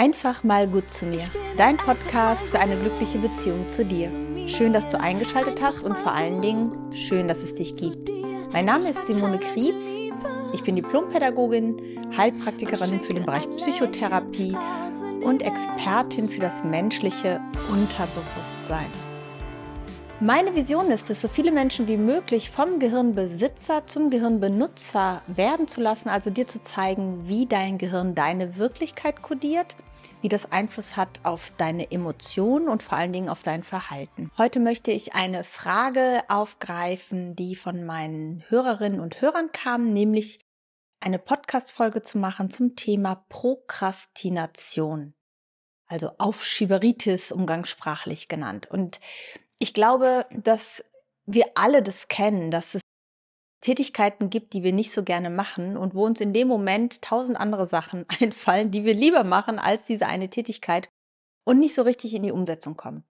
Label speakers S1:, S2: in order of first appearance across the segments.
S1: Einfach mal gut zu mir. Dein Podcast für eine glückliche Beziehung zu dir. Schön, dass du eingeschaltet hast und vor allen Dingen schön, dass es dich gibt. Mein Name ist Simone Kriebs. Ich bin Diplompädagogin, Heilpraktikerin für den Bereich Psychotherapie und Expertin für das menschliche Unterbewusstsein. Meine Vision ist es, so viele Menschen wie möglich vom Gehirnbesitzer zum Gehirnbenutzer werden zu lassen, also dir zu zeigen, wie dein Gehirn deine Wirklichkeit kodiert, wie das Einfluss hat auf deine Emotionen und vor allen Dingen auf dein Verhalten. Heute möchte ich eine Frage aufgreifen, die von meinen Hörerinnen und Hörern kam, nämlich eine Podcast-Folge zu machen zum Thema Prokrastination. Also Aufschieberitis umgangssprachlich genannt. Und ich glaube, dass wir alle das kennen, dass es Tätigkeiten gibt, die wir nicht so gerne machen und wo uns in dem Moment tausend andere Sachen einfallen, die wir lieber machen als diese eine Tätigkeit und nicht so richtig in die Umsetzung kommen.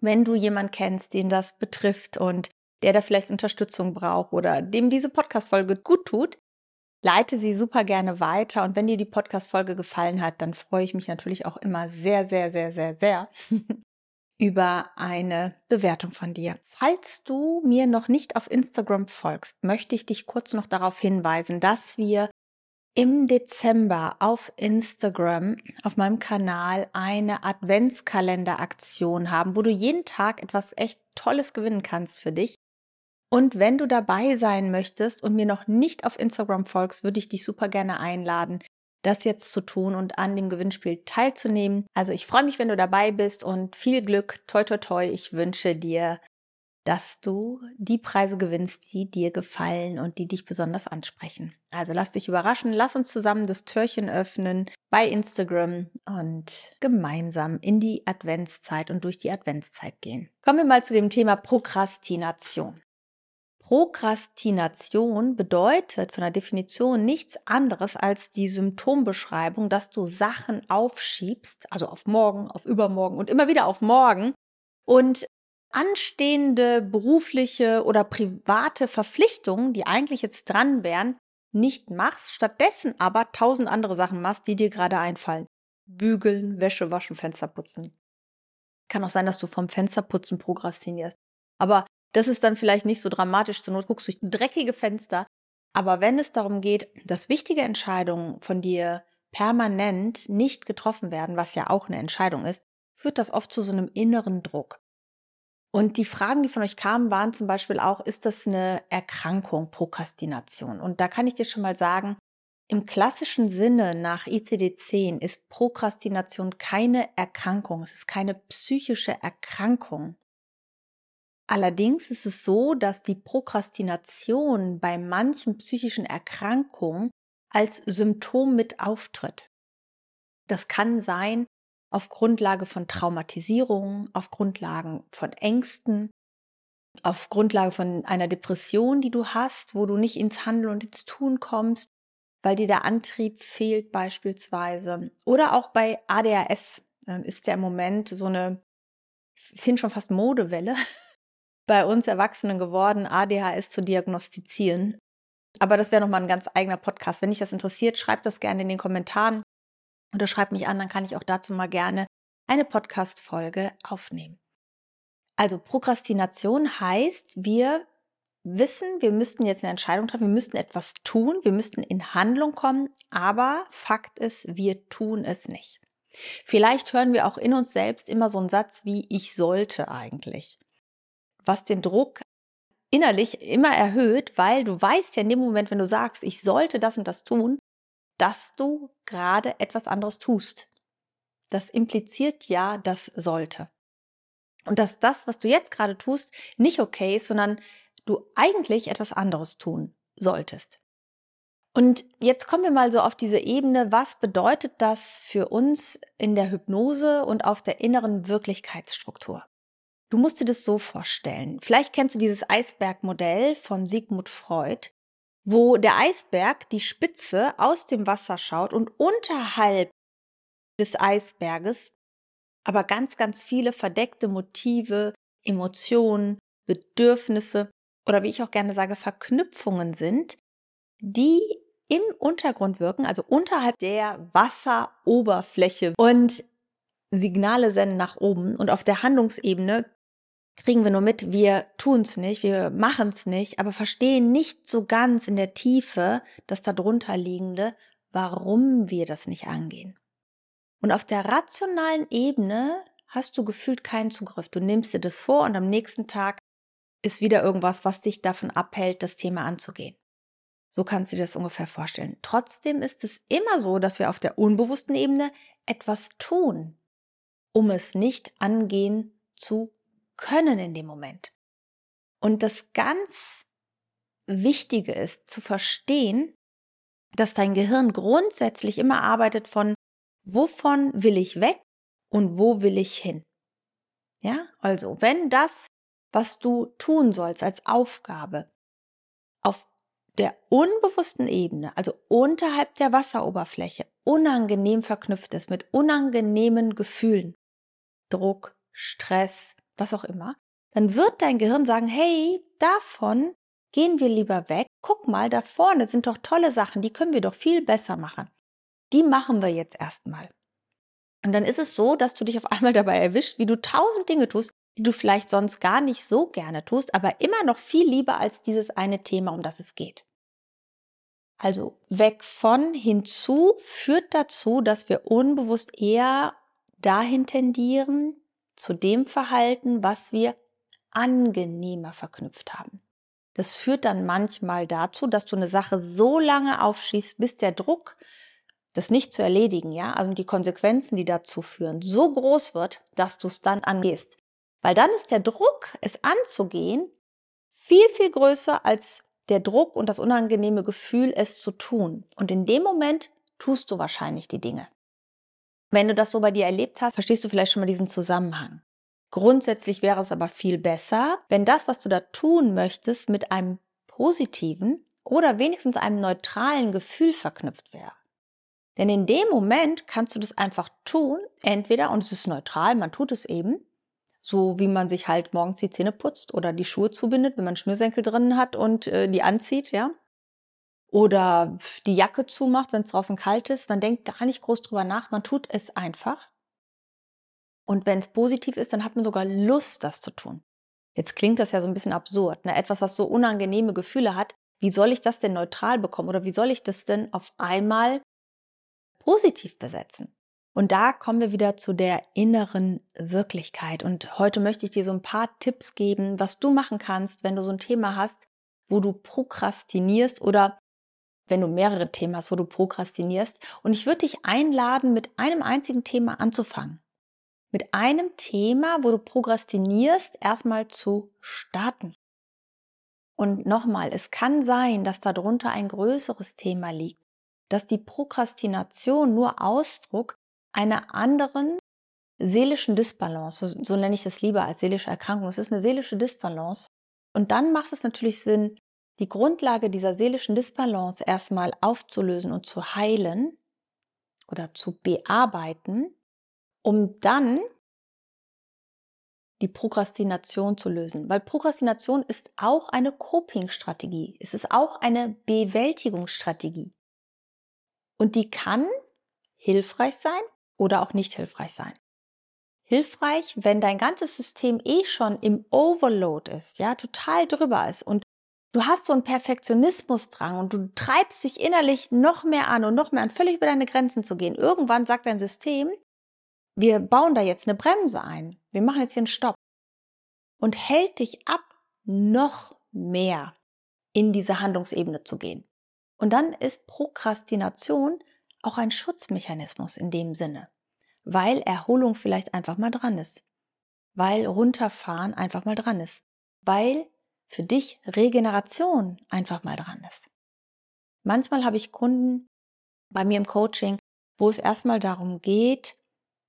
S1: Wenn du jemand kennst, den das betrifft und der da vielleicht Unterstützung braucht oder dem diese Podcast-Folge gut tut, leite sie super gerne weiter. Und wenn dir die Podcast-Folge gefallen hat, dann freue ich mich natürlich auch immer sehr, sehr, sehr, sehr, sehr, über eine Bewertung von dir. Falls du mir noch nicht auf Instagram folgst, möchte ich dich kurz noch darauf hinweisen, dass wir im Dezember auf Instagram auf meinem Kanal eine Adventskalenderaktion haben, wo du jeden Tag etwas echt Tolles gewinnen kannst für dich. Und wenn du dabei sein möchtest und mir noch nicht auf Instagram folgst, würde ich dich super gerne einladen, das jetzt zu tun und an dem Gewinnspiel teilzunehmen. Also ich freue mich, wenn du dabei bist und viel Glück. Toi, toi, toi. Ich wünsche dir, dass du die Preise gewinnst, die dir gefallen und die dich besonders ansprechen. Also lass dich überraschen. Lass uns zusammen das Türchen öffnen bei Instagram und gemeinsam in die Adventszeit und durch die Adventszeit gehen. Kommen wir mal zu dem Thema Prokrastination. Prokrastination bedeutet von der Definition nichts anderes als die Symptombeschreibung, dass du Sachen aufschiebst, also auf morgen, auf übermorgen und immer wieder auf morgen und anstehende berufliche oder private Verpflichtungen, die eigentlich jetzt dran wären, nicht machst, stattdessen aber tausend andere Sachen machst, die dir gerade einfallen. Bügeln, Wäsche waschen, Fenster putzen. Kann auch sein, dass du vom Fensterputzen prokrastinierst. Aber das ist dann vielleicht nicht so dramatisch, zur Not guckst du durch dreckige Fenster. Aber wenn es darum geht, dass wichtige Entscheidungen von dir permanent nicht getroffen werden, was ja auch eine Entscheidung ist, führt das oft zu so einem inneren Druck. Und die Fragen, die von euch kamen, waren zum Beispiel auch, ist das eine Erkrankung, Prokrastination? Und da kann ich dir schon mal sagen, im klassischen Sinne nach ICD-10 ist Prokrastination keine Erkrankung, es ist keine psychische Erkrankung. Allerdings ist es so, dass die Prokrastination bei manchen psychischen Erkrankungen als Symptom mit auftritt. Das kann sein auf Grundlage von Traumatisierungen, auf Grundlagen von Ängsten, auf Grundlage von einer Depression, die du hast, wo du nicht ins Handeln und ins Tun kommst, weil dir der Antrieb fehlt beispielsweise. Oder auch bei ADHS ähm, ist der Moment so eine, ich finde schon fast Modewelle, bei uns Erwachsenen geworden, ADHS zu diagnostizieren. Aber das wäre nochmal ein ganz eigener Podcast. Wenn dich das interessiert, schreib das gerne in den Kommentaren oder schreib mich an, dann kann ich auch dazu mal gerne eine Podcast-Folge aufnehmen. Also Prokrastination heißt, wir wissen, wir müssten jetzt eine Entscheidung treffen, wir müssten etwas tun, wir müssten in Handlung kommen, aber Fakt ist, wir tun es nicht. Vielleicht hören wir auch in uns selbst immer so einen Satz wie ich sollte eigentlich was den Druck innerlich immer erhöht, weil du weißt ja in dem Moment, wenn du sagst, ich sollte das und das tun, dass du gerade etwas anderes tust. Das impliziert ja das sollte. Und dass das, was du jetzt gerade tust, nicht okay ist, sondern du eigentlich etwas anderes tun solltest. Und jetzt kommen wir mal so auf diese Ebene, was bedeutet das für uns in der Hypnose und auf der inneren Wirklichkeitsstruktur? Du musst dir das so vorstellen. Vielleicht kennst du dieses Eisbergmodell von Sigmund Freud, wo der Eisberg, die Spitze aus dem Wasser schaut und unterhalb des Eisberges aber ganz, ganz viele verdeckte Motive, Emotionen, Bedürfnisse oder wie ich auch gerne sage, Verknüpfungen sind, die im Untergrund wirken, also unterhalb der Wasseroberfläche und Signale senden nach oben. Und auf der Handlungsebene kriegen wir nur mit, wir tun es nicht, wir machen es nicht, aber verstehen nicht so ganz in der Tiefe das darunter liegende, warum wir das nicht angehen. Und auf der rationalen Ebene hast du gefühlt keinen Zugriff. Du nimmst dir das vor und am nächsten Tag ist wieder irgendwas, was dich davon abhält, das Thema anzugehen. So kannst du dir das ungefähr vorstellen. Trotzdem ist es immer so, dass wir auf der unbewussten Ebene etwas tun, um es nicht angehen zu können in dem Moment. Und das ganz Wichtige ist zu verstehen, dass dein Gehirn grundsätzlich immer arbeitet von, wovon will ich weg und wo will ich hin. Ja, also wenn das, was du tun sollst als Aufgabe, auf der unbewussten Ebene, also unterhalb der Wasseroberfläche, unangenehm verknüpft ist mit unangenehmen Gefühlen, Druck, Stress, was auch immer, dann wird dein Gehirn sagen, hey, davon gehen wir lieber weg. Guck mal, da vorne sind doch tolle Sachen, die können wir doch viel besser machen. Die machen wir jetzt erstmal. Und dann ist es so, dass du dich auf einmal dabei erwischt, wie du tausend Dinge tust, die du vielleicht sonst gar nicht so gerne tust, aber immer noch viel lieber als dieses eine Thema, um das es geht. Also weg von hinzu führt dazu, dass wir unbewusst eher dahin tendieren, zu dem Verhalten, was wir angenehmer verknüpft haben. Das führt dann manchmal dazu, dass du eine Sache so lange aufschiebst, bis der Druck, das nicht zu erledigen, ja, also die Konsequenzen, die dazu führen, so groß wird, dass du es dann angehst. Weil dann ist der Druck, es anzugehen, viel, viel größer als der Druck und das unangenehme Gefühl, es zu tun. Und in dem Moment tust du wahrscheinlich die Dinge. Wenn du das so bei dir erlebt hast, verstehst du vielleicht schon mal diesen Zusammenhang. Grundsätzlich wäre es aber viel besser, wenn das, was du da tun möchtest, mit einem positiven oder wenigstens einem neutralen Gefühl verknüpft wäre. Denn in dem Moment kannst du das einfach tun, entweder, und es ist neutral, man tut es eben, so wie man sich halt morgens die Zähne putzt oder die Schuhe zubindet, wenn man Schnürsenkel drinnen hat und äh, die anzieht, ja oder die Jacke zumacht, wenn es draußen kalt ist. Man denkt gar nicht groß drüber nach, man tut es einfach. Und wenn es positiv ist, dann hat man sogar Lust, das zu tun. Jetzt klingt das ja so ein bisschen absurd. Ne? Etwas, was so unangenehme Gefühle hat, wie soll ich das denn neutral bekommen oder wie soll ich das denn auf einmal positiv besetzen? Und da kommen wir wieder zu der inneren Wirklichkeit. Und heute möchte ich dir so ein paar Tipps geben, was du machen kannst, wenn du so ein Thema hast, wo du prokrastinierst oder wenn du mehrere Themen hast, wo du prokrastinierst. Und ich würde dich einladen, mit einem einzigen Thema anzufangen. Mit einem Thema, wo du prokrastinierst, erstmal zu starten. Und nochmal, es kann sein, dass darunter ein größeres Thema liegt, dass die Prokrastination nur Ausdruck einer anderen seelischen Disbalance, so nenne ich das lieber als seelische Erkrankung, es ist eine seelische Disbalance. Und dann macht es natürlich Sinn, die Grundlage dieser seelischen Disbalance erstmal aufzulösen und zu heilen oder zu bearbeiten, um dann die Prokrastination zu lösen. Weil Prokrastination ist auch eine Coping-Strategie. Es ist auch eine Bewältigungsstrategie. Und die kann hilfreich sein oder auch nicht hilfreich sein. Hilfreich, wenn dein ganzes System eh schon im Overload ist, ja, total drüber ist und du hast so einen Perfektionismusdrang und du treibst dich innerlich noch mehr an und noch mehr an, völlig über deine Grenzen zu gehen. Irgendwann sagt dein System, wir bauen da jetzt eine Bremse ein. Wir machen jetzt hier einen Stopp. Und hält dich ab, noch mehr in diese Handlungsebene zu gehen. Und dann ist Prokrastination auch ein Schutzmechanismus in dem Sinne, weil Erholung vielleicht einfach mal dran ist, weil runterfahren einfach mal dran ist, weil für dich Regeneration einfach mal dran ist. Manchmal habe ich Kunden bei mir im Coaching, wo es erstmal darum geht,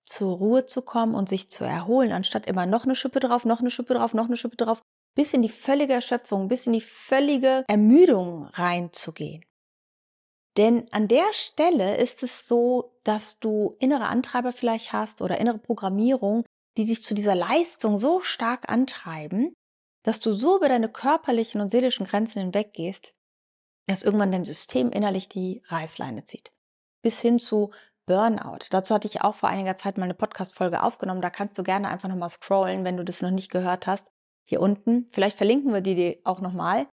S1: zur Ruhe zu kommen und sich zu erholen, anstatt immer noch eine Schippe drauf, noch eine Schippe drauf, noch eine Schippe drauf, bis in die völlige Erschöpfung, bis in die völlige Ermüdung reinzugehen. Denn an der Stelle ist es so, dass du innere Antreiber vielleicht hast oder innere Programmierung, die dich zu dieser Leistung so stark antreiben, dass du so über deine körperlichen und seelischen Grenzen hinweggehst, dass irgendwann dein System innerlich die Reißleine zieht. Bis hin zu Burnout. Dazu hatte ich auch vor einiger Zeit mal eine Podcast-Folge aufgenommen. Da kannst du gerne einfach nochmal scrollen, wenn du das noch nicht gehört hast. Hier unten. Vielleicht verlinken wir die auch nochmal.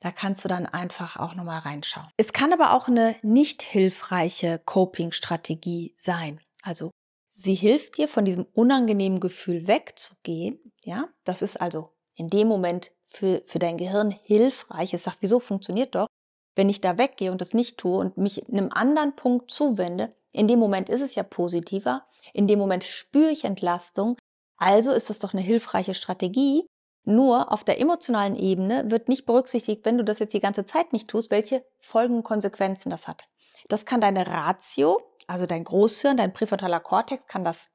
S1: Da kannst du dann einfach auch nochmal reinschauen. Es kann aber auch eine nicht hilfreiche Coping-Strategie sein. Also sie hilft dir, von diesem unangenehmen Gefühl wegzugehen. Ja, das ist also in dem Moment für, für dein Gehirn hilfreich. Es sagt, wieso funktioniert doch? Wenn ich da weggehe und das nicht tue und mich einem anderen Punkt zuwende, in dem Moment ist es ja positiver, in dem Moment spüre ich Entlastung, also ist das doch eine hilfreiche Strategie. Nur auf der emotionalen Ebene wird nicht berücksichtigt, wenn du das jetzt die ganze Zeit nicht tust, welche Folgen und Konsequenzen das hat. Das kann deine Ratio, also dein Großhirn, dein präfrontaler Kortex kann das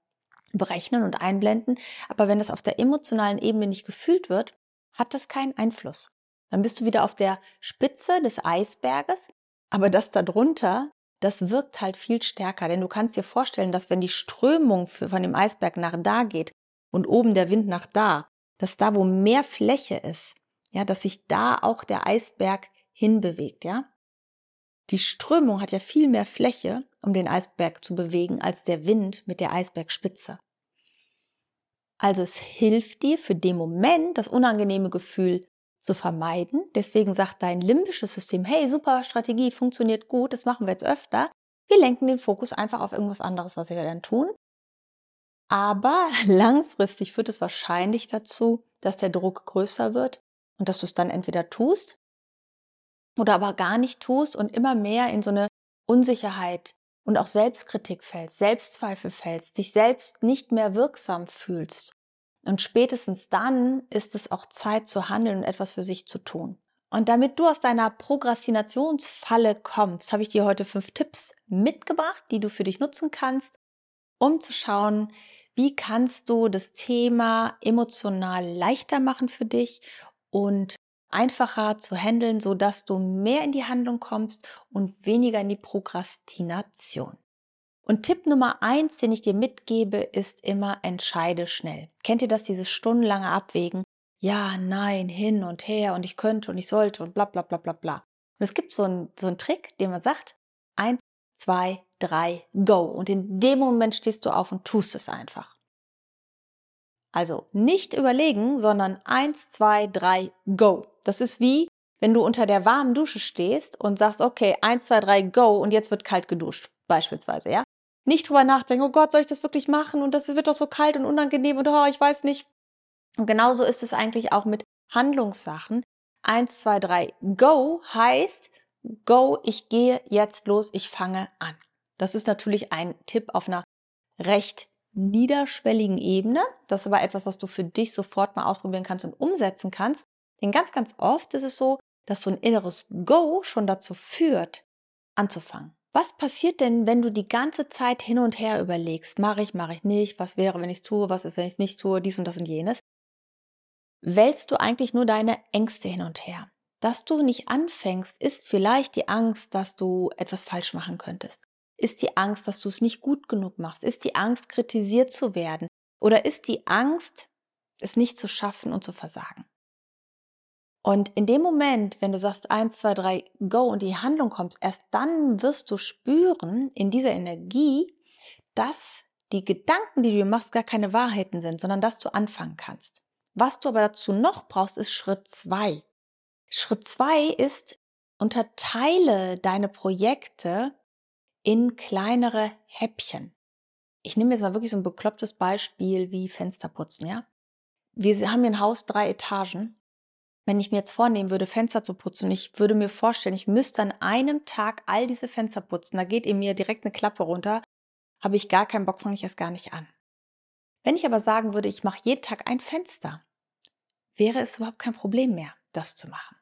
S1: berechnen und einblenden, aber wenn das auf der emotionalen Ebene nicht gefühlt wird, hat das keinen Einfluss. Dann bist du wieder auf der Spitze des Eisberges, aber das darunter, das wirkt halt viel stärker, denn du kannst dir vorstellen, dass wenn die Strömung von dem Eisberg nach da geht und oben der Wind nach da, dass da, wo mehr Fläche ist, ja, dass sich da auch der Eisberg hinbewegt, ja. Die Strömung hat ja viel mehr Fläche, um den Eisberg zu bewegen, als der Wind mit der Eisbergspitze. Also es hilft dir für den Moment, das unangenehme Gefühl zu vermeiden. Deswegen sagt dein limbisches System, hey, super Strategie, funktioniert gut, das machen wir jetzt öfter. Wir lenken den Fokus einfach auf irgendwas anderes, was wir dann tun. Aber langfristig führt es wahrscheinlich dazu, dass der Druck größer wird und dass du es dann entweder tust oder aber gar nicht tust und immer mehr in so eine Unsicherheit und auch Selbstkritik fällst, Selbstzweifel fällst, dich selbst nicht mehr wirksam fühlst und spätestens dann ist es auch Zeit zu handeln und etwas für sich zu tun. Und damit du aus deiner Prokrastinationsfalle kommst, habe ich dir heute fünf Tipps mitgebracht, die du für dich nutzen kannst, um zu schauen, wie kannst du das Thema emotional leichter machen für dich und einfacher zu handeln, so dass du mehr in die Handlung kommst und weniger in die Prokrastination. Und Tipp Nummer eins, den ich dir mitgebe, ist immer entscheide schnell. Kennt ihr das, dieses stundenlange Abwägen? Ja, nein, hin und her und ich könnte und ich sollte und bla bla bla bla bla. Und es gibt so einen, so einen Trick, den man sagt, eins, zwei, drei, go. Und in dem Moment stehst du auf und tust es einfach. Also nicht überlegen, sondern eins, zwei, drei, go. Das ist wie, wenn du unter der warmen Dusche stehst und sagst, okay, eins, zwei, drei, go und jetzt wird kalt geduscht, beispielsweise, ja? nicht drüber nachdenken, oh Gott, soll ich das wirklich machen? Und das wird doch so kalt und unangenehm und oh, ich weiß nicht. Und genauso ist es eigentlich auch mit Handlungssachen. Eins, zwei, drei, go heißt, go, ich gehe jetzt los, ich fange an. Das ist natürlich ein Tipp auf einer recht niederschwelligen Ebene. Das ist aber etwas, was du für dich sofort mal ausprobieren kannst und umsetzen kannst. Denn ganz, ganz oft ist es so, dass so ein inneres Go schon dazu führt, anzufangen. Was passiert denn, wenn du die ganze Zeit hin und her überlegst, mache ich, mache ich nicht, was wäre, wenn ich es tue, was ist, wenn ich es nicht tue, dies und das und jenes? Wälzt du eigentlich nur deine Ängste hin und her? Dass du nicht anfängst, ist vielleicht die Angst, dass du etwas falsch machen könntest. Ist die Angst, dass du es nicht gut genug machst? Ist die Angst, kritisiert zu werden? Oder ist die Angst, es nicht zu schaffen und zu versagen? Und in dem Moment, wenn du sagst eins, zwei, drei, go und die Handlung kommst, erst dann wirst du spüren in dieser Energie, dass die Gedanken, die du machst, gar keine Wahrheiten sind, sondern dass du anfangen kannst. Was du aber dazu noch brauchst, ist Schritt zwei. Schritt zwei ist, unterteile deine Projekte in kleinere Häppchen. Ich nehme jetzt mal wirklich so ein beklopptes Beispiel wie Fensterputzen, ja? Wir haben hier ein Haus, drei Etagen wenn ich mir jetzt vornehmen würde, Fenster zu putzen, ich würde mir vorstellen, ich müsste an einem Tag all diese Fenster putzen, da geht in mir direkt eine Klappe runter, habe ich gar keinen Bock, fange ich erst gar nicht an. Wenn ich aber sagen würde, ich mache jeden Tag ein Fenster, wäre es überhaupt kein Problem mehr, das zu machen.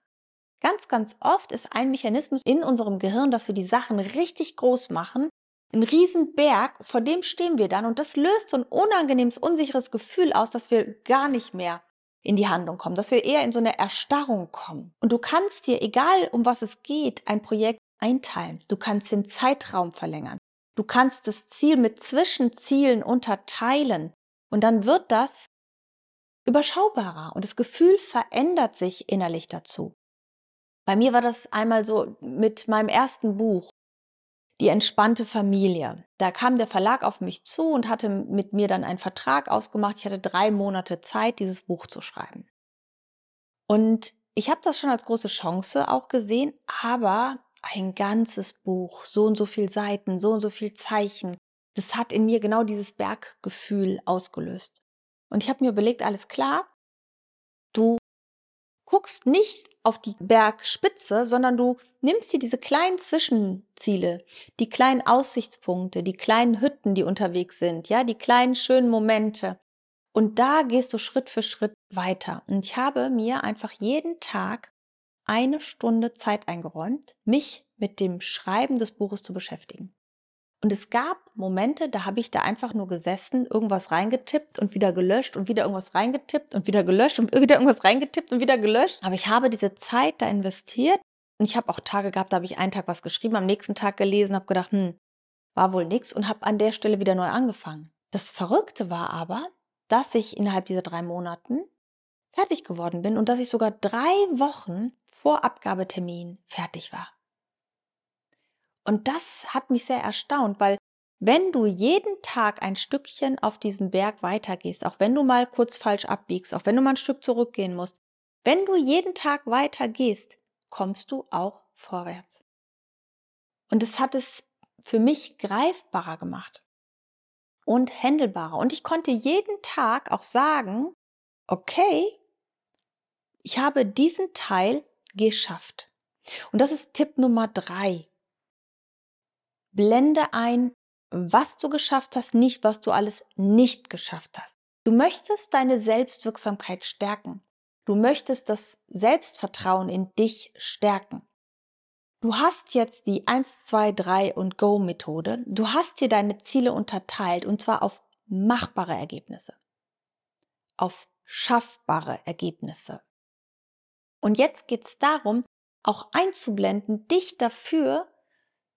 S1: Ganz, ganz oft ist ein Mechanismus in unserem Gehirn, dass wir die Sachen richtig groß machen, ein Riesenberg, vor dem stehen wir dann und das löst so ein unangenehmes, unsicheres Gefühl aus, dass wir gar nicht mehr in die Handlung kommen, dass wir eher in so eine Erstarrung kommen. Und du kannst dir, egal um was es geht, ein Projekt einteilen. Du kannst den Zeitraum verlängern. Du kannst das Ziel mit Zwischenzielen unterteilen. Und dann wird das überschaubarer und das Gefühl verändert sich innerlich dazu. Bei mir war das einmal so mit meinem ersten Buch, Die entspannte Familie. Da kam der Verlag auf mich zu und hatte mit mir dann einen Vertrag ausgemacht. Ich hatte drei Monate Zeit, dieses Buch zu schreiben. Und ich habe das schon als große Chance auch gesehen, aber ein ganzes Buch, so und so viel Seiten, so und so viel Zeichen, das hat in mir genau dieses Berggefühl ausgelöst. Und ich habe mir überlegt, alles klar, du guckst nicht auf die Bergspitze, sondern du nimmst dir diese kleinen Zwischenziele, die kleinen Aussichtspunkte, die kleinen Hütten, die unterwegs sind, ja, die kleinen schönen Momente. Und da gehst du Schritt für Schritt weiter. Und ich habe mir einfach jeden Tag eine Stunde Zeit eingeräumt, mich mit dem Schreiben des Buches zu beschäftigen. Und es gab Momente, da habe ich da einfach nur gesessen, irgendwas reingetippt und wieder gelöscht und wieder irgendwas reingetippt und wieder gelöscht und wieder irgendwas reingetippt und wieder gelöscht. Aber ich habe diese Zeit da investiert und ich habe auch Tage gehabt, da habe ich einen Tag was geschrieben, am nächsten Tag gelesen, habe gedacht, hm, war wohl nichts und habe an der Stelle wieder neu angefangen. Das Verrückte war aber, dass ich innerhalb dieser drei Monaten fertig geworden bin und dass ich sogar drei Wochen vor Abgabetermin fertig war. Und das hat mich sehr erstaunt, weil wenn du jeden Tag ein Stückchen auf diesem Berg weitergehst, auch wenn du mal kurz falsch abbiegst, auch wenn du mal ein Stück zurückgehen musst, wenn du jeden Tag weitergehst, kommst du auch vorwärts. Und es hat es für mich greifbarer gemacht und händelbarer. Und ich konnte jeden Tag auch sagen, okay, ich habe diesen Teil geschafft. Und das ist Tipp Nummer drei. Blende ein, was du geschafft hast, nicht was du alles nicht geschafft hast. Du möchtest deine Selbstwirksamkeit stärken. Du möchtest das Selbstvertrauen in dich stärken. Du hast jetzt die 1, 2, 3 und Go Methode. Du hast dir deine Ziele unterteilt und zwar auf machbare Ergebnisse. Auf schaffbare Ergebnisse. Und jetzt geht es darum, auch einzublenden, dich dafür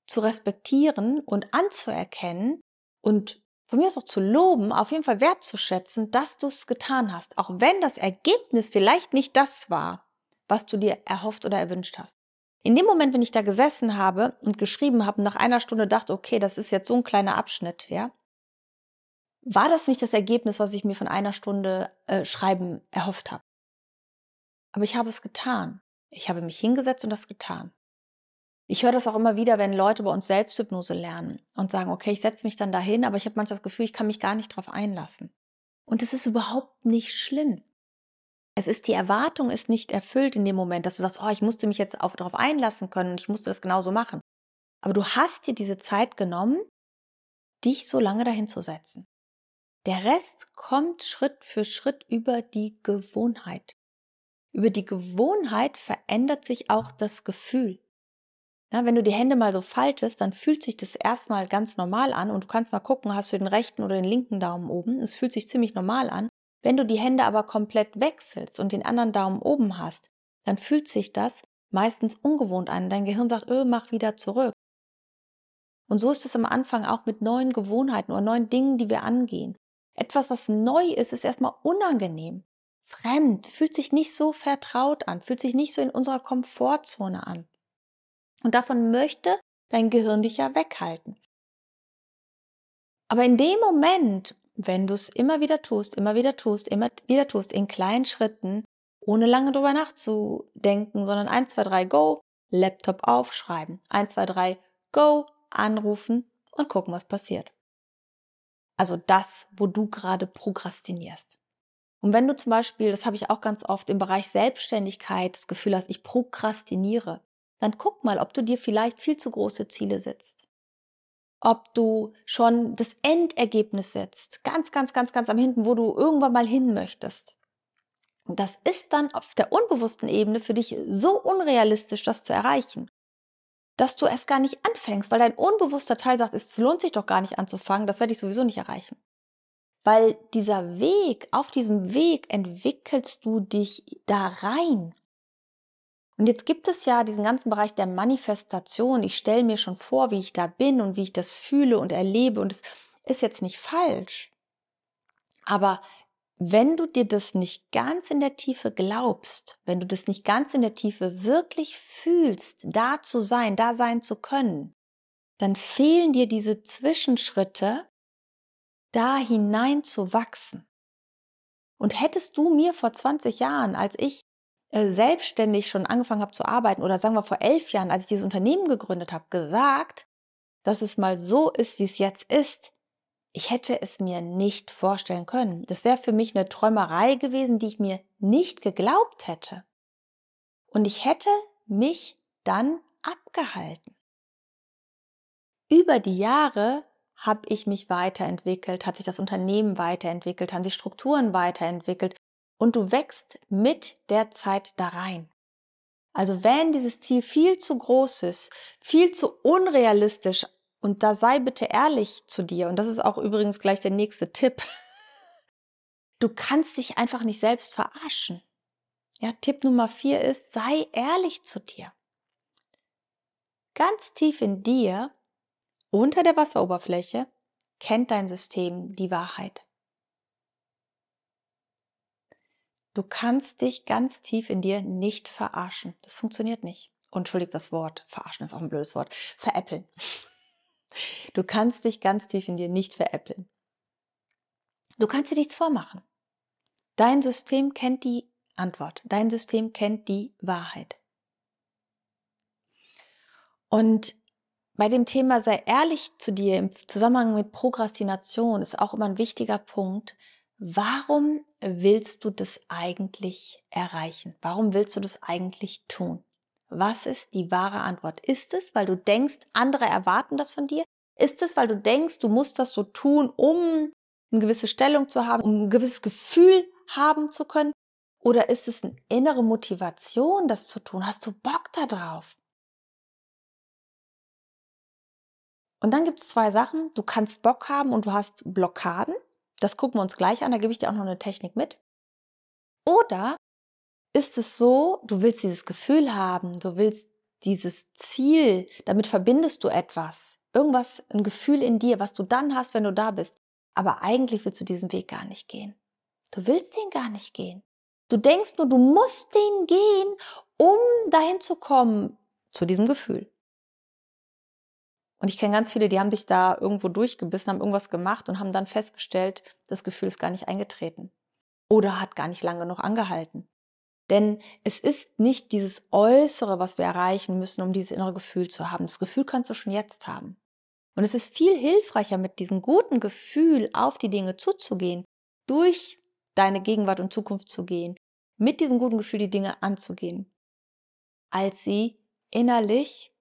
S1: zu respektieren und anzuerkennen und von mir aus auch zu loben, auf jeden Fall wertzuschätzen, dass du es getan hast, auch wenn das Ergebnis vielleicht nicht das war, was du dir erhofft oder erwünscht hast. In dem Moment, wenn ich da gesessen habe und geschrieben habe, nach einer Stunde dachte, okay, das ist jetzt so ein kleiner Abschnitt, ja, war das nicht das Ergebnis, was ich mir von einer Stunde äh, Schreiben erhofft habe. Aber ich habe es getan. Ich habe mich hingesetzt und das getan. Ich höre das auch immer wieder, wenn Leute bei uns Selbsthypnose lernen und sagen, okay, ich setze mich dann dahin, aber ich habe manchmal das Gefühl, ich kann mich gar nicht darauf einlassen. Und es ist überhaupt nicht schlimm. Es ist die Erwartung ist nicht erfüllt in dem Moment, dass du sagst, oh, ich musste mich jetzt auf, darauf einlassen können und ich musste das genauso machen. Aber du hast dir diese Zeit genommen, dich so lange dahin zu setzen. Der Rest kommt Schritt für Schritt über die Gewohnheit. Über die Gewohnheit verändert sich auch das Gefühl. Na, wenn du die Hände mal so faltest, dann fühlt sich das erstmal ganz normal an und du kannst mal gucken, hast du den rechten oder den linken Daumen oben. Es fühlt sich ziemlich normal an. Wenn du die Hände aber komplett wechselst und den anderen Daumen oben hast, dann fühlt sich das meistens ungewohnt an. Dein Gehirn sagt, öh, mach wieder zurück. Und so ist es am Anfang auch mit neuen Gewohnheiten oder neuen Dingen, die wir angehen. Etwas, was neu ist, ist erstmal unangenehm. Fremd, fühlt sich nicht so vertraut an, fühlt sich nicht so in unserer Komfortzone an. Und davon möchte dein Gehirn dich ja weghalten. Aber in dem Moment, wenn du es immer wieder tust, immer wieder tust, immer wieder tust, in kleinen Schritten, ohne lange drüber nachzudenken, sondern 1, 2, 3, go, Laptop aufschreiben, 1, 2, 3, go, anrufen und gucken, was passiert. Also das, wo du gerade prokrastinierst. Und wenn du zum Beispiel, das habe ich auch ganz oft im Bereich Selbstständigkeit, das Gefühl hast, ich prokrastiniere, dann guck mal, ob du dir vielleicht viel zu große Ziele setzt. Ob du schon das Endergebnis setzt, ganz, ganz, ganz, ganz am hinten, wo du irgendwann mal hin möchtest. Und das ist dann auf der unbewussten Ebene für dich so unrealistisch, das zu erreichen, dass du es gar nicht anfängst, weil dein unbewusster Teil sagt, es lohnt sich doch gar nicht anzufangen, das werde ich sowieso nicht erreichen. Weil dieser Weg, auf diesem Weg entwickelst du dich da rein. Und jetzt gibt es ja diesen ganzen Bereich der Manifestation. Ich stelle mir schon vor, wie ich da bin und wie ich das fühle und erlebe. Und es ist jetzt nicht falsch. Aber wenn du dir das nicht ganz in der Tiefe glaubst, wenn du das nicht ganz in der Tiefe wirklich fühlst, da zu sein, da sein zu können, dann fehlen dir diese Zwischenschritte, da hinein zu wachsen. Und hättest du mir vor 20 Jahren, als ich selbstständig schon angefangen habe zu arbeiten, oder sagen wir vor elf Jahren, als ich dieses Unternehmen gegründet habe, gesagt, dass es mal so ist, wie es jetzt ist, ich hätte es mir nicht vorstellen können. Das wäre für mich eine Träumerei gewesen, die ich mir nicht geglaubt hätte. Und ich hätte mich dann abgehalten. Über die Jahre habe ich mich weiterentwickelt, hat sich das Unternehmen weiterentwickelt, haben die Strukturen weiterentwickelt und du wächst mit der Zeit da rein. Also wenn dieses Ziel viel zu groß ist, viel zu unrealistisch und da sei bitte ehrlich zu dir. Und das ist auch übrigens gleich der nächste Tipp. Du kannst dich einfach nicht selbst verarschen. Ja, Tipp Nummer vier ist, sei ehrlich zu dir. Ganz tief in dir, unter der Wasseroberfläche, kennt dein System die Wahrheit. Du kannst dich ganz tief in dir nicht verarschen. Das funktioniert nicht. Entschuldigt das Wort. Verarschen ist auch ein blödes Wort. Veräppeln. Du kannst dich ganz tief in dir nicht veräppeln. Du kannst dir nichts vormachen. Dein System kennt die Antwort. Dein System kennt die Wahrheit. Und bei dem Thema sei ehrlich zu dir im Zusammenhang mit Prokrastination ist auch immer ein wichtiger Punkt. Warum willst du das eigentlich erreichen? Warum willst du das eigentlich tun? Was ist die wahre Antwort? Ist es, weil du denkst, andere erwarten das von dir? Ist es, weil du denkst, du musst das so tun, um eine gewisse Stellung zu haben, um ein gewisses Gefühl haben zu können? Oder ist es eine innere Motivation, das zu tun? Hast du Bock da drauf? Und dann gibt es zwei Sachen. Du kannst Bock haben und du hast Blockaden. Das gucken wir uns gleich an. Da gebe ich dir auch noch eine Technik mit. Oder ist es so, du willst dieses Gefühl haben, du willst dieses Ziel, damit verbindest du etwas, irgendwas, ein Gefühl in dir, was du dann hast, wenn du da bist. Aber eigentlich willst du diesen Weg gar nicht gehen. Du willst den gar nicht gehen. Du denkst nur, du musst den gehen, um dahin zu kommen, zu diesem Gefühl. Und ich kenne ganz viele, die haben dich da irgendwo durchgebissen, haben irgendwas gemacht und haben dann festgestellt, das Gefühl ist gar nicht eingetreten. Oder hat gar nicht lange genug angehalten. Denn es ist nicht dieses Äußere, was wir erreichen müssen, um dieses innere Gefühl zu haben. Das Gefühl kannst du schon jetzt haben. Und es ist viel hilfreicher, mit diesem guten Gefühl auf die Dinge zuzugehen, durch deine Gegenwart und Zukunft zu gehen, mit diesem guten Gefühl die Dinge anzugehen, als sie innerlich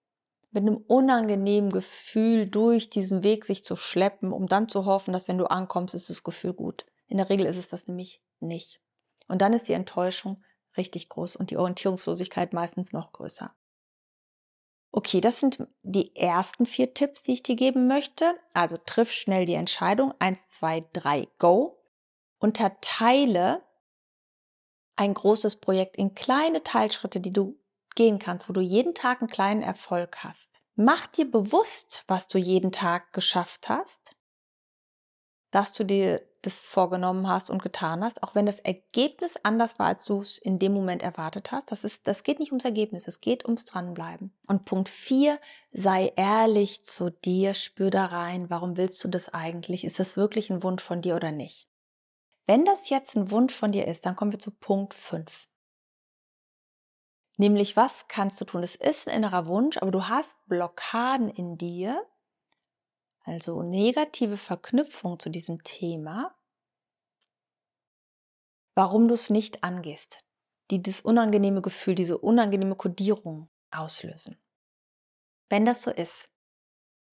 S1: mit einem unangenehmen Gefühl durch diesen Weg sich zu schleppen, um dann zu hoffen, dass wenn du ankommst, ist das Gefühl gut. In der Regel ist es das nämlich nicht. Und dann ist die Enttäuschung richtig groß und die Orientierungslosigkeit meistens noch größer. Okay, das sind die ersten vier Tipps, die ich dir geben möchte. Also triff schnell die Entscheidung. Eins, zwei, drei, go. Unterteile ein großes Projekt in kleine Teilschritte, die du gehen kannst, wo du jeden Tag einen kleinen Erfolg hast. Mach dir bewusst, was du jeden Tag geschafft hast, dass du dir das vorgenommen hast und getan hast, auch wenn das Ergebnis anders war, als du es in dem Moment erwartet hast. Das, ist, das geht nicht ums Ergebnis, es geht ums Dranbleiben. Und Punkt 4, sei ehrlich zu dir, spür da rein, warum willst du das eigentlich? Ist das wirklich ein Wunsch von dir oder nicht? Wenn das jetzt ein Wunsch von dir ist, dann kommen wir zu Punkt 5. Nämlich, was kannst du tun? Es ist ein innerer Wunsch, aber du hast Blockaden in dir, also negative Verknüpfung zu diesem Thema, warum du es nicht angehst, die das unangenehme Gefühl, diese unangenehme Kodierung auslösen. Wenn das so ist,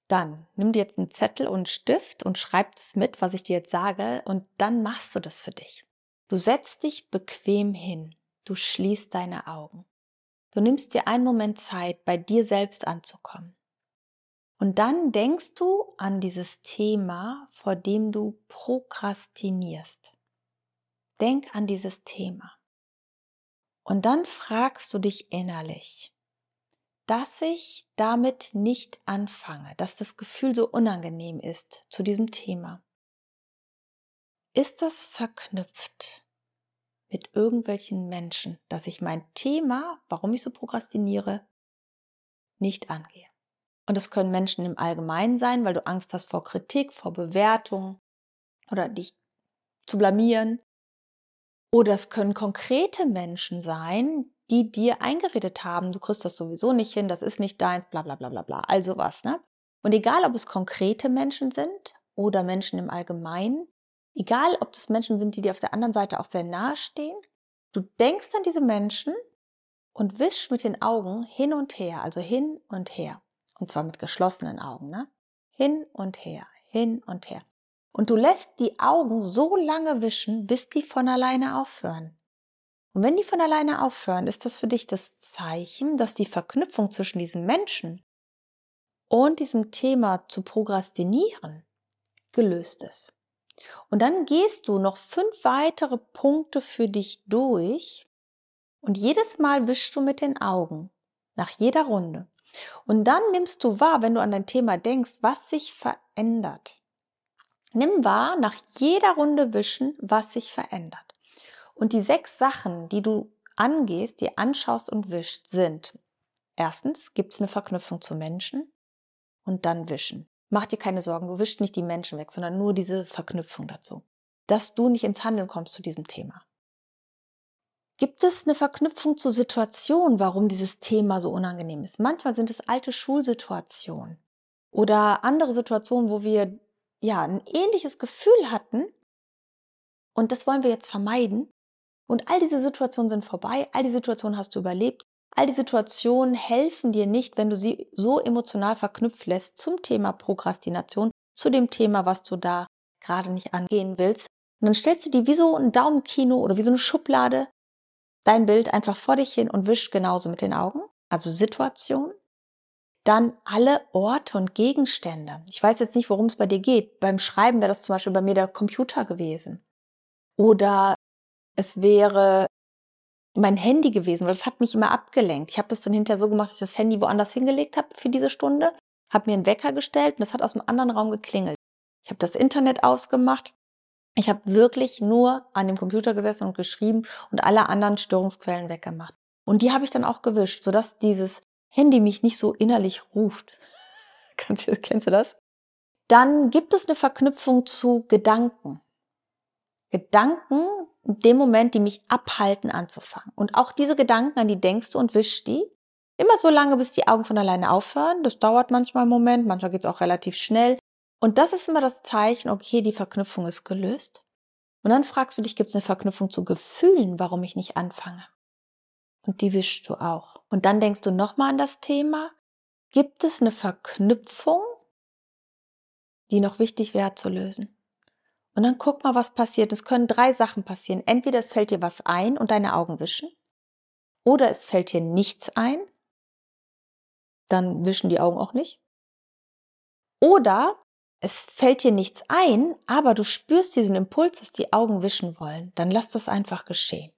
S1: dann nimm dir jetzt einen Zettel und einen Stift und schreib es mit, was ich dir jetzt sage, und dann machst du das für dich. Du setzt dich bequem hin, du schließt deine Augen. Du nimmst dir einen Moment Zeit, bei dir selbst anzukommen. Und dann denkst du an dieses Thema, vor dem du prokrastinierst. Denk an dieses Thema. Und dann fragst du dich innerlich, dass ich damit nicht anfange, dass das Gefühl so unangenehm ist zu diesem Thema. ist das verknüpft mit irgendwelchen Menschen, dass ich mein Thema, warum ich so prokrastiniere, nicht angehe. Und es können Menschen im Allgemeinen sein, weil du Angst hast vor Kritik, vor Bewertung oder dich zu blamieren. Oder es können konkrete Menschen sein, die dir eingeredet haben, du kriegst das sowieso nicht hin, das ist nicht deins, bla bla bla bla bla. Also was, ne? Und egal, ob es konkrete Menschen sind oder Menschen im Allgemeinen, egal, ob das Menschen sind, die dir auf der anderen Seite auch sehr nahe stehen, du denkst an diese Menschen und wischst mit den Augen hin und her, also hin und her. Und zwar mit geschlossenen Augen, ne? Hin und her, hin und her. Und du lässt die Augen so lange wischen, bis die von alleine aufhören. Und wenn die von alleine aufhören, ist das für dich das Zeichen, dass die Verknüpfung zwischen diesem Menschen und diesem Thema zu prokrastinieren gelöst ist. Und dann gehst du noch fünf weitere Punkte für dich durch und jedes Mal wischst du mit den Augen nach jeder Runde. Und dann nimmst du wahr, wenn du an dein Thema denkst, was sich verändert. Nimm wahr, nach jeder Runde wischen, was sich verändert. Und die sechs Sachen, die du angehst, die anschaust und wischst, sind erstens, gibt es eine Verknüpfung zu Menschen und dann wischen. Mach dir keine Sorgen, du wischst nicht die Menschen weg, sondern nur diese Verknüpfung dazu. Dass du nicht ins Handeln kommst zu diesem Thema. Gibt es eine Verknüpfung zur Situation, warum dieses Thema so unangenehm ist? Manchmal sind es alte Schulsituationen oder andere Situationen, wo wir ja ein ähnliches Gefühl hatten und das wollen wir jetzt vermeiden. Und all diese Situationen sind vorbei, all die Situationen hast du überlebt, all die Situationen helfen dir nicht, wenn du sie so emotional verknüpft lässt zum Thema Prokrastination, zu dem Thema, was du da gerade nicht angehen willst. Und dann stellst du die wie so ein Daumenkino oder wie so eine Schublade dein Bild einfach vor dich hin und wisch genauso mit den Augen, also Situation. Dann alle Orte und Gegenstände. Ich weiß jetzt nicht, worum es bei dir geht. Beim Schreiben wäre das zum Beispiel bei mir der Computer gewesen. Oder es wäre mein Handy gewesen, weil das hat mich immer abgelenkt. Ich habe das dann hinterher so gemacht, dass ich das Handy woanders hingelegt habe für diese Stunde, habe mir einen Wecker gestellt und das hat aus einem anderen Raum geklingelt. Ich habe das Internet ausgemacht ich habe wirklich nur an dem Computer gesessen und geschrieben und alle anderen Störungsquellen weggemacht. Und die habe ich dann auch gewischt, sodass dieses Handy mich nicht so innerlich ruft. kennst, du, kennst du das? Dann gibt es eine Verknüpfung zu Gedanken. Gedanken, in dem Moment, die mich abhalten anzufangen. Und auch diese Gedanken, an die denkst du und wischst die. Immer so lange, bis die Augen von alleine aufhören. Das dauert manchmal einen Moment, manchmal geht es auch relativ schnell. Und das ist immer das Zeichen, okay, die Verknüpfung ist gelöst. Und dann fragst du dich, gibt es eine Verknüpfung zu Gefühlen, warum ich nicht anfange? Und die wischst du auch. Und dann denkst du nochmal an das Thema. Gibt es eine Verknüpfung, die noch wichtig wäre zu lösen? Und dann guck mal, was passiert. Es können drei Sachen passieren. Entweder es fällt dir was ein und deine Augen wischen. Oder es fällt dir nichts ein. Dann wischen die Augen auch nicht. Oder es fällt dir nichts ein, aber du spürst diesen Impuls, dass die Augen wischen wollen, dann lass das einfach geschehen.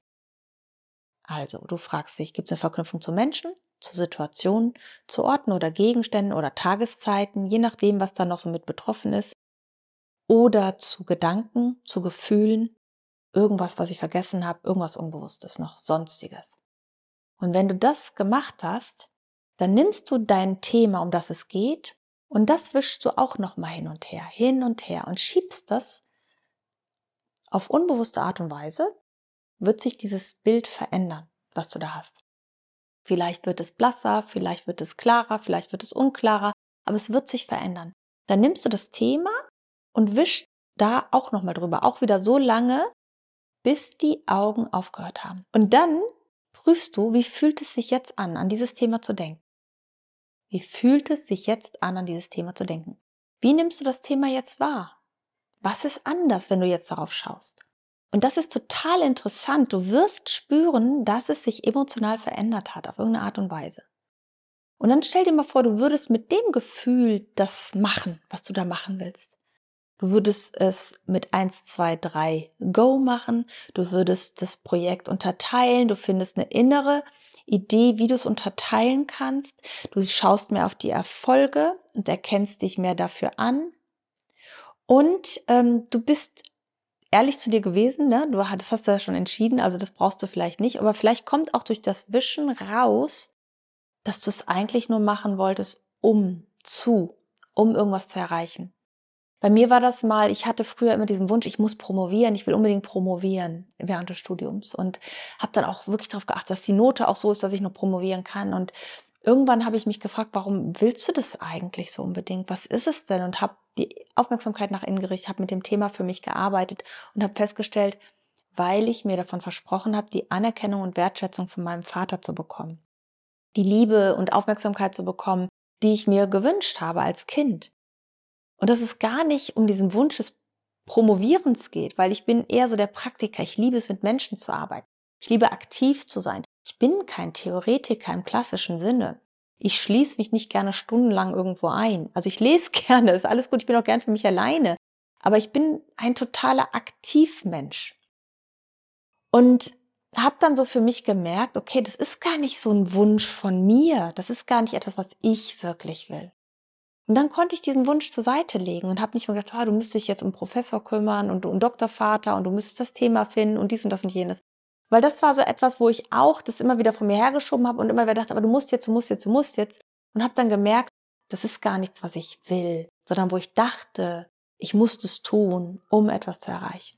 S1: Also, du fragst dich, gibt es eine Verknüpfung zu Menschen, zu Situationen, zu Orten oder Gegenständen oder Tageszeiten, je nachdem, was da noch so mit betroffen ist, oder zu Gedanken, zu Gefühlen, irgendwas, was ich vergessen habe, irgendwas Unbewusstes noch, sonstiges. Und wenn du das gemacht hast, dann nimmst du dein Thema, um das es geht, und das wischst du auch noch mal hin und her, hin und her und schiebst das auf unbewusste Art und Weise, wird sich dieses Bild verändern, was du da hast. Vielleicht wird es blasser, vielleicht wird es klarer, vielleicht wird es unklarer, aber es wird sich verändern. Dann nimmst du das Thema und wischst da auch noch mal drüber, auch wieder so lange, bis die Augen aufgehört haben. Und dann prüfst du, wie fühlt es sich jetzt an, an dieses Thema zu denken. Wie fühlt es sich jetzt an, an dieses Thema zu denken? Wie nimmst du das Thema jetzt wahr? Was ist anders, wenn du jetzt darauf schaust? Und das ist total interessant. Du wirst spüren, dass es sich emotional verändert hat, auf irgendeine Art und Weise. Und dann stell dir mal vor, du würdest mit dem Gefühl das machen, was du da machen willst. Du würdest es mit 1, 2, 3 Go machen. Du würdest das Projekt unterteilen. Du findest eine innere Idee, wie du es unterteilen kannst. Du schaust mehr auf die Erfolge und erkennst dich mehr dafür an. Und ähm, du bist ehrlich zu dir gewesen, ne? Du, das hast du ja schon entschieden, also das brauchst du vielleicht nicht, aber vielleicht kommt auch durch das Wischen raus, dass du es eigentlich nur machen wolltest, um zu, um irgendwas zu erreichen. Bei mir war das mal, ich hatte früher immer diesen Wunsch, ich muss promovieren, ich will unbedingt promovieren während des Studiums und habe dann auch wirklich darauf geachtet, dass die Note auch so ist, dass ich noch promovieren kann. Und irgendwann habe ich mich gefragt, warum willst du das eigentlich so unbedingt? Was ist es denn? Und habe die Aufmerksamkeit nach innen gerichtet, habe mit dem Thema für mich gearbeitet und habe festgestellt, weil ich mir davon versprochen habe, die Anerkennung und Wertschätzung von meinem Vater zu bekommen. Die Liebe und Aufmerksamkeit zu bekommen, die ich mir gewünscht habe als Kind. Und dass es gar nicht um diesen Wunsch des Promovierens geht, weil ich bin eher so der Praktiker. Ich liebe es, mit Menschen zu arbeiten. Ich liebe aktiv zu sein. Ich bin kein Theoretiker im klassischen Sinne. Ich schließe mich nicht gerne stundenlang irgendwo ein. Also ich lese gerne, ist alles gut, ich bin auch gern für mich alleine. Aber ich bin ein totaler Aktivmensch. Und habe dann so für mich gemerkt, okay, das ist gar nicht so ein Wunsch von mir. Das ist gar nicht etwas, was ich wirklich will. Und dann konnte ich diesen Wunsch zur Seite legen und habe nicht mehr gedacht, ah, du müsstest dich jetzt um Professor kümmern und um Doktorvater und du müsstest das Thema finden und dies und das und jenes. Weil das war so etwas, wo ich auch das immer wieder von mir hergeschoben habe und immer wieder dachte, aber du musst jetzt, du musst jetzt, du musst jetzt. Und habe dann gemerkt, das ist gar nichts, was ich will, sondern wo ich dachte, ich muss es tun, um etwas zu erreichen.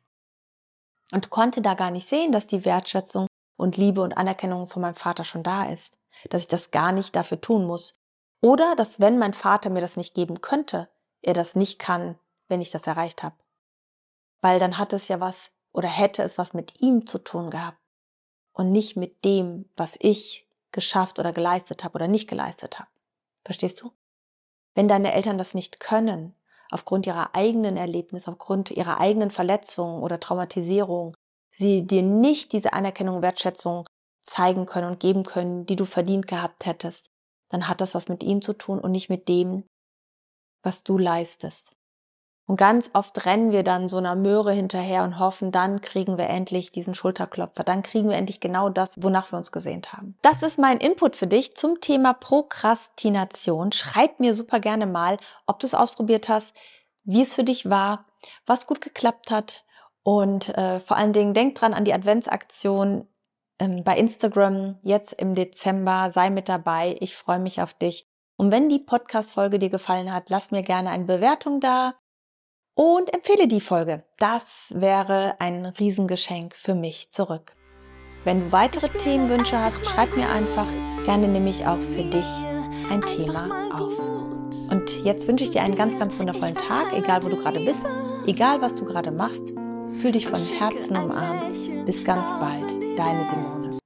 S1: Und konnte da gar nicht sehen, dass die Wertschätzung und Liebe und Anerkennung von meinem Vater schon da ist. Dass ich das gar nicht dafür tun muss, oder dass, wenn mein Vater mir das nicht geben könnte, er das nicht kann, wenn ich das erreicht habe. Weil dann hat es ja was oder hätte es was mit ihm zu tun gehabt und nicht mit dem, was ich geschafft oder geleistet habe oder nicht geleistet habe. Verstehst du? Wenn deine Eltern das nicht können, aufgrund ihrer eigenen Erlebnisse, aufgrund ihrer eigenen Verletzungen oder Traumatisierung, sie dir nicht diese Anerkennung, Wertschätzung zeigen können und geben können, die du verdient gehabt hättest, dann hat das was mit ihm zu tun und nicht mit dem, was du leistest. Und ganz oft rennen wir dann so einer Möhre hinterher und hoffen, dann kriegen wir endlich diesen Schulterklopfer, dann kriegen wir endlich genau das, wonach wir uns gesehnt haben. Das ist mein Input für dich zum Thema Prokrastination. Schreib mir super gerne mal, ob du es ausprobiert hast, wie es für dich war, was gut geklappt hat. Und äh, vor allen Dingen denk dran an die Adventsaktion ähm, bei Instagram jetzt im Dezember. Sei mit dabei. Ich freue mich auf dich. Und wenn die Podcast-Folge dir gefallen hat, lass mir gerne eine Bewertung da und empfehle die Folge. Das wäre ein Riesengeschenk für mich zurück. Wenn du weitere Themenwünsche hast, schreib mir einfach. Gerne nehme ich auch für dich ein Thema auf. Und jetzt wünsche ich dir einen ganz, ganz wundervollen Tag, egal wo du gerade bist, egal was du gerade machst. Fühl dich von Herzen umarmt. Bis ganz bald, Deine Simone.